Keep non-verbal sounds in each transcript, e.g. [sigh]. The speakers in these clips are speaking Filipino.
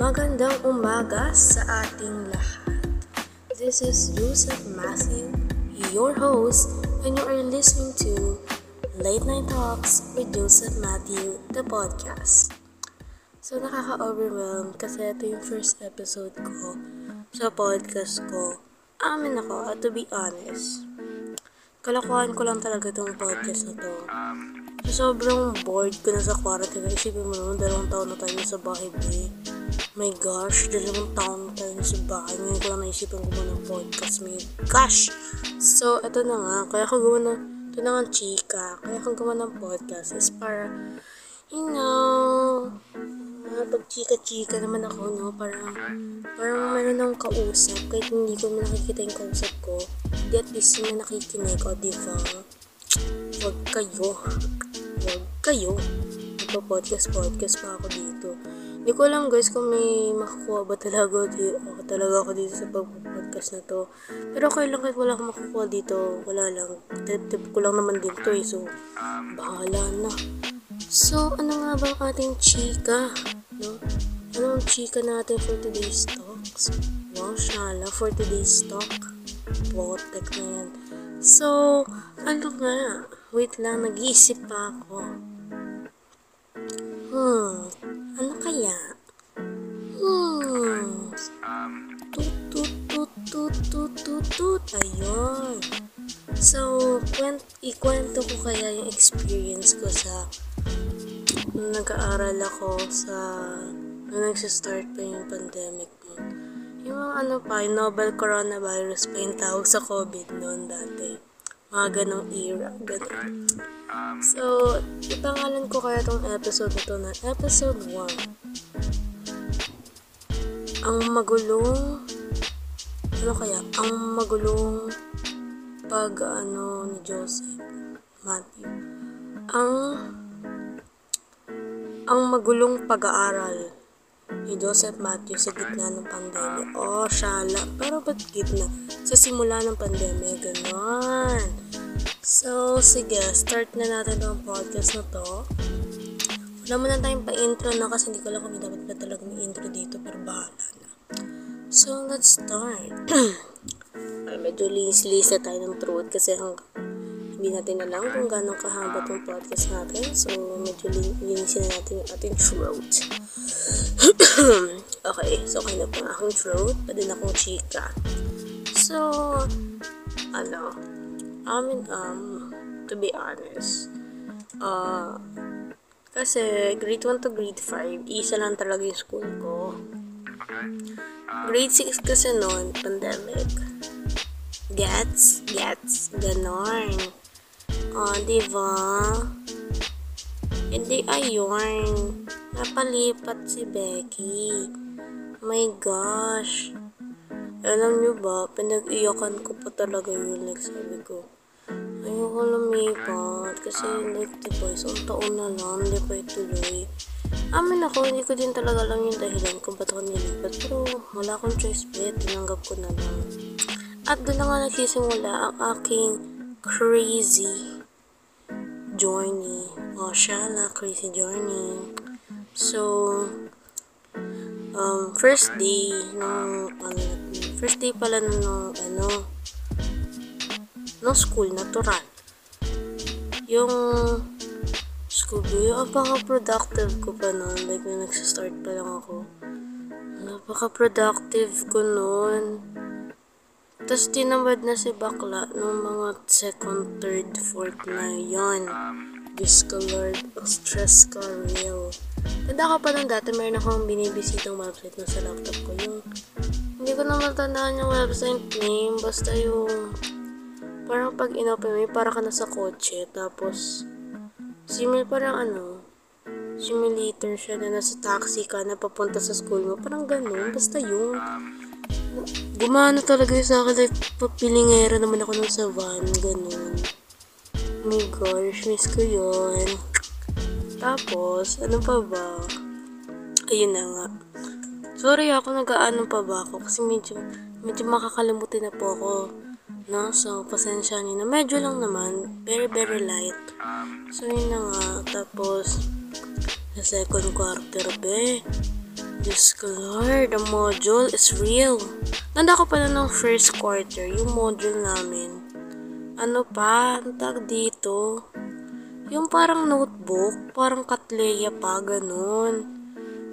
Magandang umaga sa ating lahat. This is Joseph Matthew, your host, and you are listening to Late Night Talks with Joseph Matthew, the podcast. So, nakaka-overwhelm kasi ito yung first episode ko sa podcast ko. Amin ako, at to be honest, kalakuhan ko lang talaga itong podcast na to. So, sobrang bored ko na sa quarantine. Isipin mo naman, dalawang taon na tayo sa bahay, be. My gosh, dalawang taon na tayo sa bahay. Ngayon ko lang naisipan gumawa ng podcast. My gosh! So, ito na nga. Kaya ako gumawa ng, ito na nga chika. Kaya ako gumawa ng podcast is para, you know, uh, pag chika-chika naman ako, no? Parang, parang meron akong kausap. Kahit hindi ko man nakikita yung kausap ko. Di at least may nakikinig o, di ba? Huwag kayo. Huwag kayo. Magpa-podcast, podcast pa ako dito. Hindi ko alam guys kung may makukuha ba talaga dito, ako talaga ako dito sa pag-podcast na to. Pero okay lang kahit wala akong makukuha dito. Wala lang. Tip-tip ko lang naman din to eh. So, bahala na. So, ano nga bang ating chika? No? Ano ang chika natin for today's talks? Wow, shala, for today's talk. Botek na yan. So, ano nga? Wait lang, nag-iisip pa ako. Hmm, ano kaya? Hmm, tut ayun. So, kwent, ikwento ko kaya yung experience ko sa nung nag-aaral ako sa nung nagsistart pa yung pandemic noon. Yung mga ano pa, yung novel coronavirus pa yung tawag sa COVID noon dati. Mga ganong era, ganon. So, ipangalan ko kaya tong episode na to na episode 1. Ang magulong, ano kaya, ang magulong pag ano ni Joseph Matthew. Ang ang magulong pag-aaral ni Joseph Matthew sa gitna ng pandemya. Oh, shala. Pero ba't gitna? Sa simula ng pandemya, ganon. So, sige, start na natin ang podcast na to. Wala mo na tayong pa-intro na kasi hindi ko alam kung dapat ba talaga may intro dito, pero bahala na. So, let's start. Ay, [clears throat] medyo linis-linis na tayo ng throat kasi hanggang hindi natin alam kung gano'ng kahaba itong podcast natin. So, medyo lin- linisin na natin yung ating throat. [clears throat] okay, so okay na po aking throat. Pwede na akong chika. So, ano, I mean, um, to be honest, uh, kasi grade 1 to grade 5, isa lang talaga yung school ko. Grade 6 kasi noon, pandemic. Gets? Gets? Ganon. Oh, diba? Hindi ayun. Napalipat si Becky. My gosh. Alam nyo ba, pinag-iyakan ko pa talaga yun. Like, sabi ko, ayoko lumipat. Kasi, like, diba, isang taon na lang, hindi pa ituloy. Amin ako, hindi ko din talaga alam yung dahilan kung ba't ako nilipat. Pero, wala akong choice bet. Tinanggap ko na lang. At doon na nga nagsisimula ang aking crazy journey. O, siya na, crazy journey. So, um, first day, nung, ano, first day pala nung, ano, nung school, natural. Yung, school day, napaka-productive ko pa noon. Like, nung nagsistart pa lang ako. Napaka-productive ko noon. Tapos tinamad na si bakla nung mga second, third, fourth na yon. Ang stress ka real. Tanda ka pa nung dati, mayroon akong binibisitang website na sa laptop ko. Yung, hindi ko na matandaan yung website name, basta yung, parang pag inopen mo, para ka na sa kotse, tapos, simil parang ano, simulator siya na nasa taxi ka na papunta sa school mo, parang ganun, basta yung, gumano talaga yun sa akin. Like, papilingera naman ako nun sa van. Ganun. Oh my gosh, miss ko yun. Tapos, ano pa ba? Ayun na nga. Sorry ako, nag-aano pa ba ako? Kasi medyo, medyo makakalimutin na po ako. No? So, pasensya niyo na. Medyo lang naman. Very, very light. So, yun na nga. Tapos, sa second quarter, be, Diyos ko Lord, the module is real. Nanda ko pala ng first quarter, yung module namin. Ano pa, ang dito? Yung parang notebook, parang katleya pa, ganun.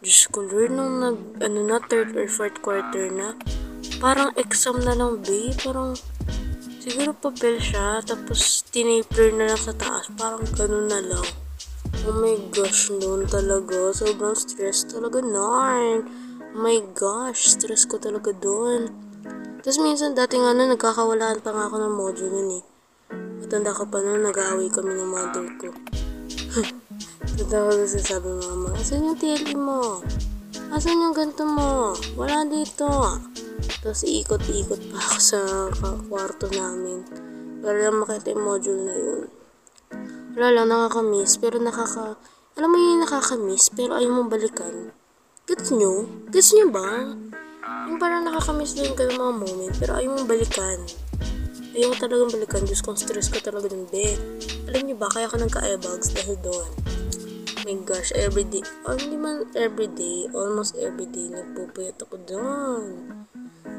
Diyos ko Lord, nung nag, ano na, third or fourth quarter na, parang exam na lang, babe. Parang, siguro papel siya, tapos tinapler na lang sa taas. Parang ganun na lang. Oh my gosh, noon talaga. Sobrang stress talaga, Narn. Oh my gosh, stress ko talaga doon. Tapos minsan, dati nga na, nagkakawalaan pa nga ako ng module nun eh. Matanda ka pa noon, nag-aaway kami ng mother ko. Tanda ko kasi sabi ng mama, asan yung TLE mo? Asan yung ganito mo? Wala dito. Tapos iikot-ikot pa ako sa kwarto namin. Para lang makita yung module na yun. Wala lang, nakakamiss. Pero nakaka... Alam mo yung nakakamiss, pero ayaw mong balikan. Gets nyo? Gets nyo ba? Yung parang nakakamiss din kayo mga moment, pero ayaw mong balikan. Ayaw ko talagang balikan. Diyos kong stress ko talaga dun, be. Alam nyo ba, kaya ako nagka-ebags dahil doon. My gosh, everyday. Oh, hindi man everyday. Almost everyday. Nagpupuyat ako doon.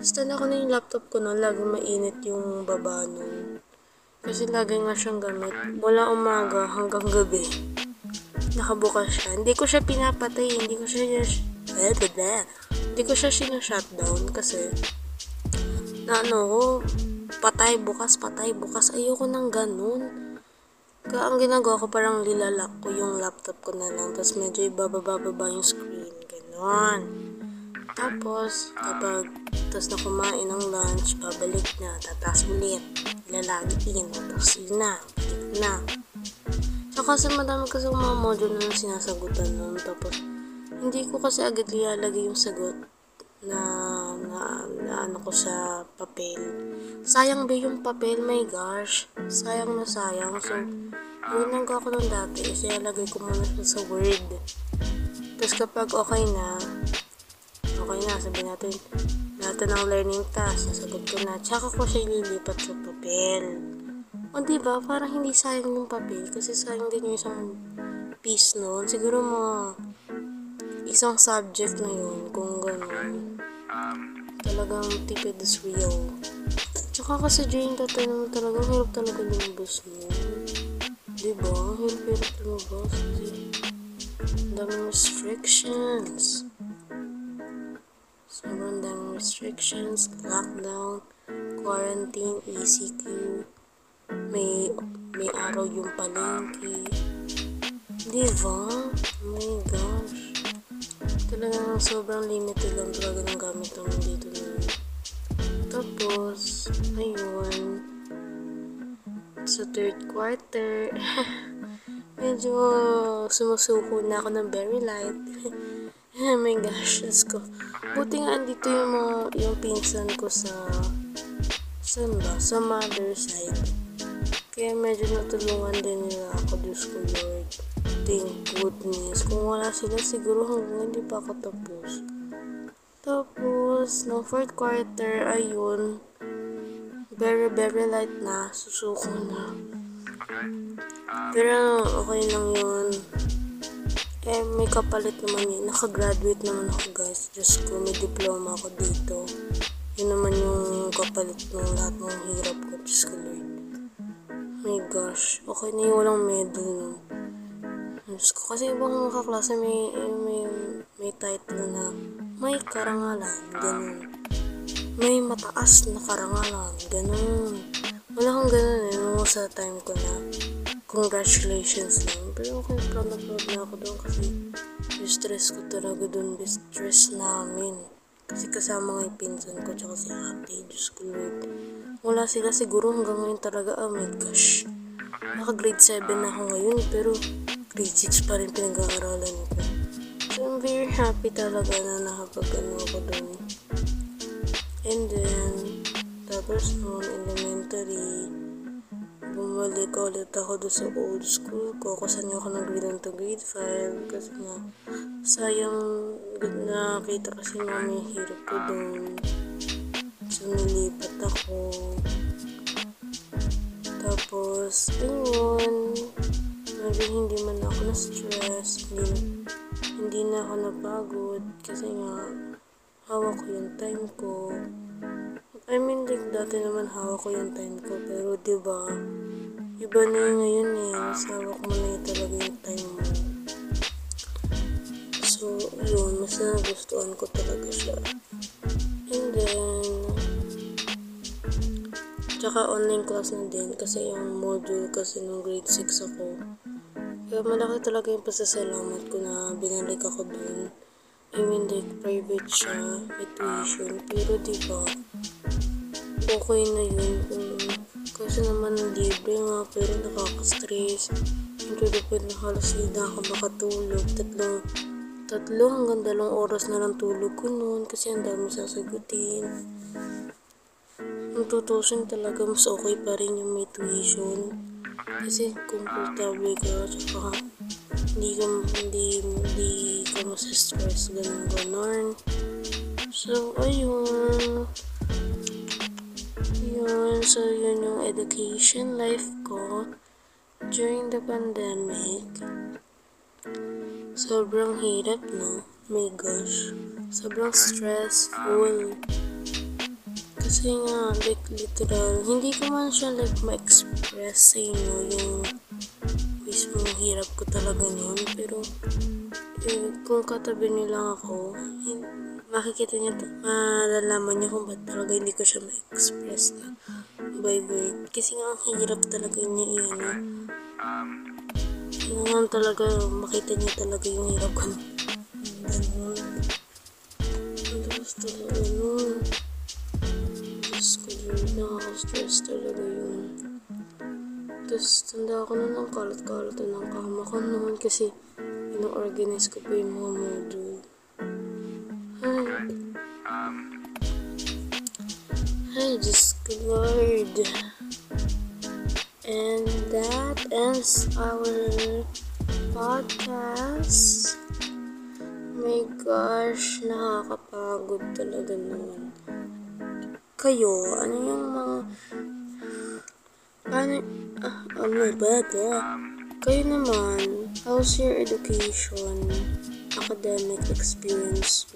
Stand ako na yung laptop ko noon. Lagi mainit yung baba nun. Kasi lagi nga siyang gamit. Mula umaga hanggang gabi. Nakabukas siya. Hindi ko siya pinapatay. Hindi ko siya... Eh. Hindi ko siya sinashutdown kasi na ano ko, patay bukas, patay bukas. Ayoko nang ganun. Kaya ang ginagawa ko parang lilalak ko yung laptop ko na lang. Tapos medyo ibababa-baba yung screen. Ganon. Tapos, kapag tapos na kumain ng lunch, babalik na, tatas ulit, lalagin, tapos yun na, balik na. Tsaka kasi madami kasi mga module na sinasagutan nun, tapos hindi ko kasi agad ilalagay yung sagot na, na, na ano ko sa papel. Sayang ba yung papel? My gosh. Sayang na sayang. So, ang ginagawa ko nung dati is ilalagay ko muna sa Word. Tapos kapag okay na, okay na, sabihin natin, na ng learning task, nasagot ko na, tsaka ko siya ililipat sa papel. O diba, parang hindi sayang yung papel, kasi sayang din yung isang piece noon. Siguro mga isang subject na yun, kung gano'n. Talagang tipid is real. Tsaka kasi during that time naman talaga, hirap talaga lumabas mo. Diba? Hirap-hirap lumabas kasi daming restrictions. Restrictions, lockdown, quarantine, ECQ, may, may araw yung palengke. Diba? Oh my gosh. Talagang sobrang limited lang talaga ng gamit namin dito na Tapos, ayun, sa third quarter, [laughs] medyo sumusuko na ako ng very light. [laughs] [laughs] oh my gosh, Diyos ko. Buti nga andito yung mga, yung pinsan ko sa, saan ba? Sa mother side. Kaya medyo natulungan din nila ako, Diyos ko Lord. Thank goodness. Kung wala sila, siguro hanggang hindi pa ako tapos. Tapos, no fourth quarter, ayun, very, very light na. Susuko na. Pero, okay lang yun. Eh, may kapalit naman yun. Nakagraduate naman ako, guys. Diyos ko, may diploma ako dito. Yun naman yung kapalit ng lahat ng hirap ko. Diyos ko, Lord. My gosh. Okay na yung walang medal, no? Diyos ko, kasi ibang kaklase may, may, may title na may karangalan, ganun. May mataas na karangalan, ganun. Wala akong ganun eh, nung sa time ko na congratulations lang. Pero okay, proud na proud na ako doon kasi yung stress ko talaga doon, yung stress namin. Kasi kasama nga yung pinsan ko tsaka si ate, Diyos ko Lord. Wala sila siguro hanggang ngayon talaga, oh my gosh. Naka grade 7 na ako ngayon, pero grade 6 pa rin pinag-aaralan ko. So, I'm very happy talaga na nakapag-ano ako doon. And then, tapos noon, elementary, bumalik ulit ako doon sa old school ko. Kusan ako ng grade 1 to grade 5. Kasi nga, sayang nakita kasi namin yung hirap ko doon. So, nilipat ako. Tapos, ayun, medyo hindi man ako na-stress. Hindi, hindi na ako napagod kasi nga hawak ko yung time ko. I mean, like, dati naman hawak ko yung time ko, pero 'di ba iba na yun ngayon eh. Mas hawak mo na yun talaga yung time mo. So, yun, mas nagustuhan ko talaga siya. And then, tsaka online class na din kasi yung module kasi nung grade 6 ako. Kaya malaki talaga yung pasasalamat ko na binalik ako dun. I mean, like, private siya, may tuition. Pero, di ba, okay na yun kung kasi naman libre nga, pero nakaka-stress. Yung to the point na halos hindi na ako makatulog. Tatlong, tatlo hanggang dalawang oras na lang tulog ko noon kasi ang dami sasagutin. Tutusin talaga, mas okay pa rin yung may tuition. Kasi comfortable ka, tsaka hindi ka, hindi, hindi ka masa-stress, ganun ganon. So, ayun. So yun yung education life ko during the pandemic. Sobrang hirap, no? My gosh. Sobrang stressful. Kasi nga, like, literal, hindi ko man siya, like, ma-express sa inyo yung mismong hirap ko talaga nun. Pero, eh, kung katabi niyo lang ako, makikita niyo, malalaman niyo kung ba't talaga hindi ko siya ma-express na by word. Kasi nga, ang hirap talaga niya iyan. Eh. Kailangan talaga, makita niyo talaga yung hirap ko. Ganun. Tapos talaga nun. Tapos ko yun, nakaka-stress talaga yun. Tapos tanda ako na ng kalat-kalat ng kama ko noon kasi ino-organize ko pa yung mga module. Ay. Ay, Diyos ko Lord. And that ends our podcast. My gosh, nakakapagod talaga naman. Kayo, ano yung mga... Paano... Ah, ano ba? Kayo naman, how's your education, academic experience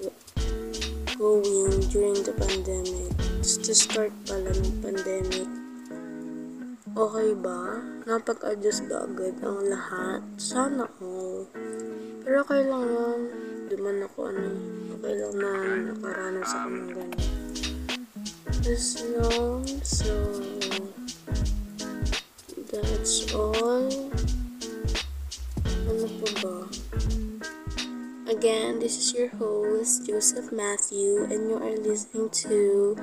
going during the pandemic? Just to start pala ng pandemic, okay ba? Napag-adjust ba agad ang lahat? Sana all. Pero okay lang yun. Di ako ano, okay lang na nakaranas ako ng ganun. As long, so, that's all. Ano pa ba? Again, this is your host, Joseph Matthew, and you are listening to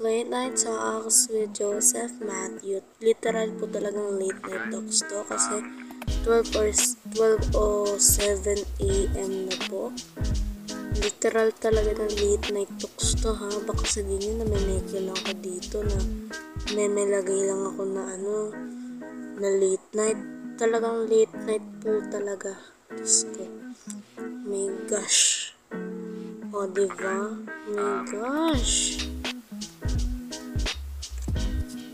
Late Night Talks with Joseph Matthew. Literal po talagang late night talks to kasi 12 or 12 o 7 a.m. na po. Literal talaga ng late night talks to ha. Baka sabihin nyo na may medyo lang ako dito na may melagay lang ako na ano na late night. Talagang late night po talaga. Diyos ko. Gosh. O, diba? My gosh.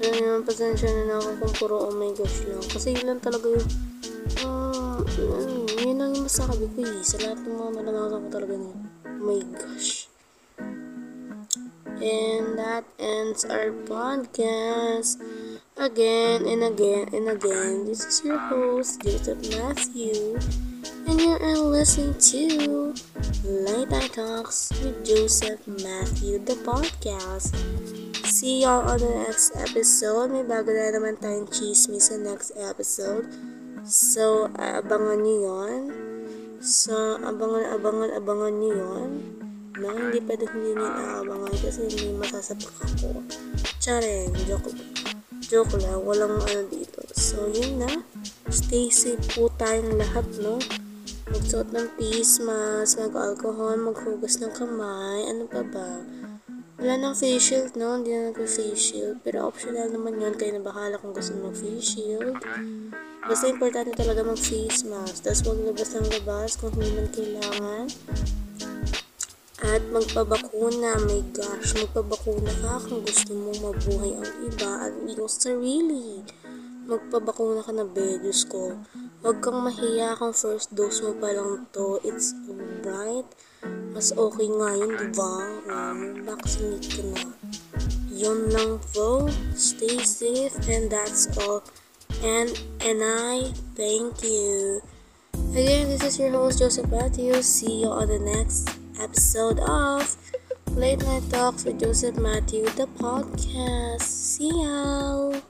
Ano yun, pasensya na ako kung puro oh my gosh lang. Kasi yun lang talaga yung, uh, yun lang yung masasabi ko eh. Sa lahat ng mga naranasan ko talaga na, oh my gosh. And that ends our podcast. Again and again and again. This is your host, Joseph Matthew. And you are listening to Talks with Joseph Matthew, the podcast. See y'all on the next episode. May bago na naman tayong chismis sa next episode. So, abangan nyo yun. So, abangan, abangan, abangan nyo yun. No, hindi pwede hindi nyo aabangan kasi hindi masasapak ako. Charing, joke, joke lang. Walang ano dito. So, yun na. Stay safe po tayong lahat, no? Magsuot ng face mask, mag-alcohol, maghugas ng kamay, ano pa ba? Wala nang face shield, no? Hindi na nag-face shield. Pero optional naman yun. Kayo na bahala kung gusto mo mag-face shield. Basta importante talaga mag-face mask. Tapos huwag labas ng labas kung hindi man kailangan. At magpabakuna. My gosh, magpabakuna ka kung gusto mo mabuhay ang iba at iyong sarili. Magpabakuna ka na, bedus ko. Huwag kang mahiya kung first dose mo pa lang to. It's right? Mas okay nga yun, di ba? Um, vaccinate ka na. Yun lang po. Stay safe and that's all. And, and I thank you. Again, this is your host, Joseph Matthews. See you on the next episode of Late Night Talks with Joseph Matthew, the podcast. See y'all.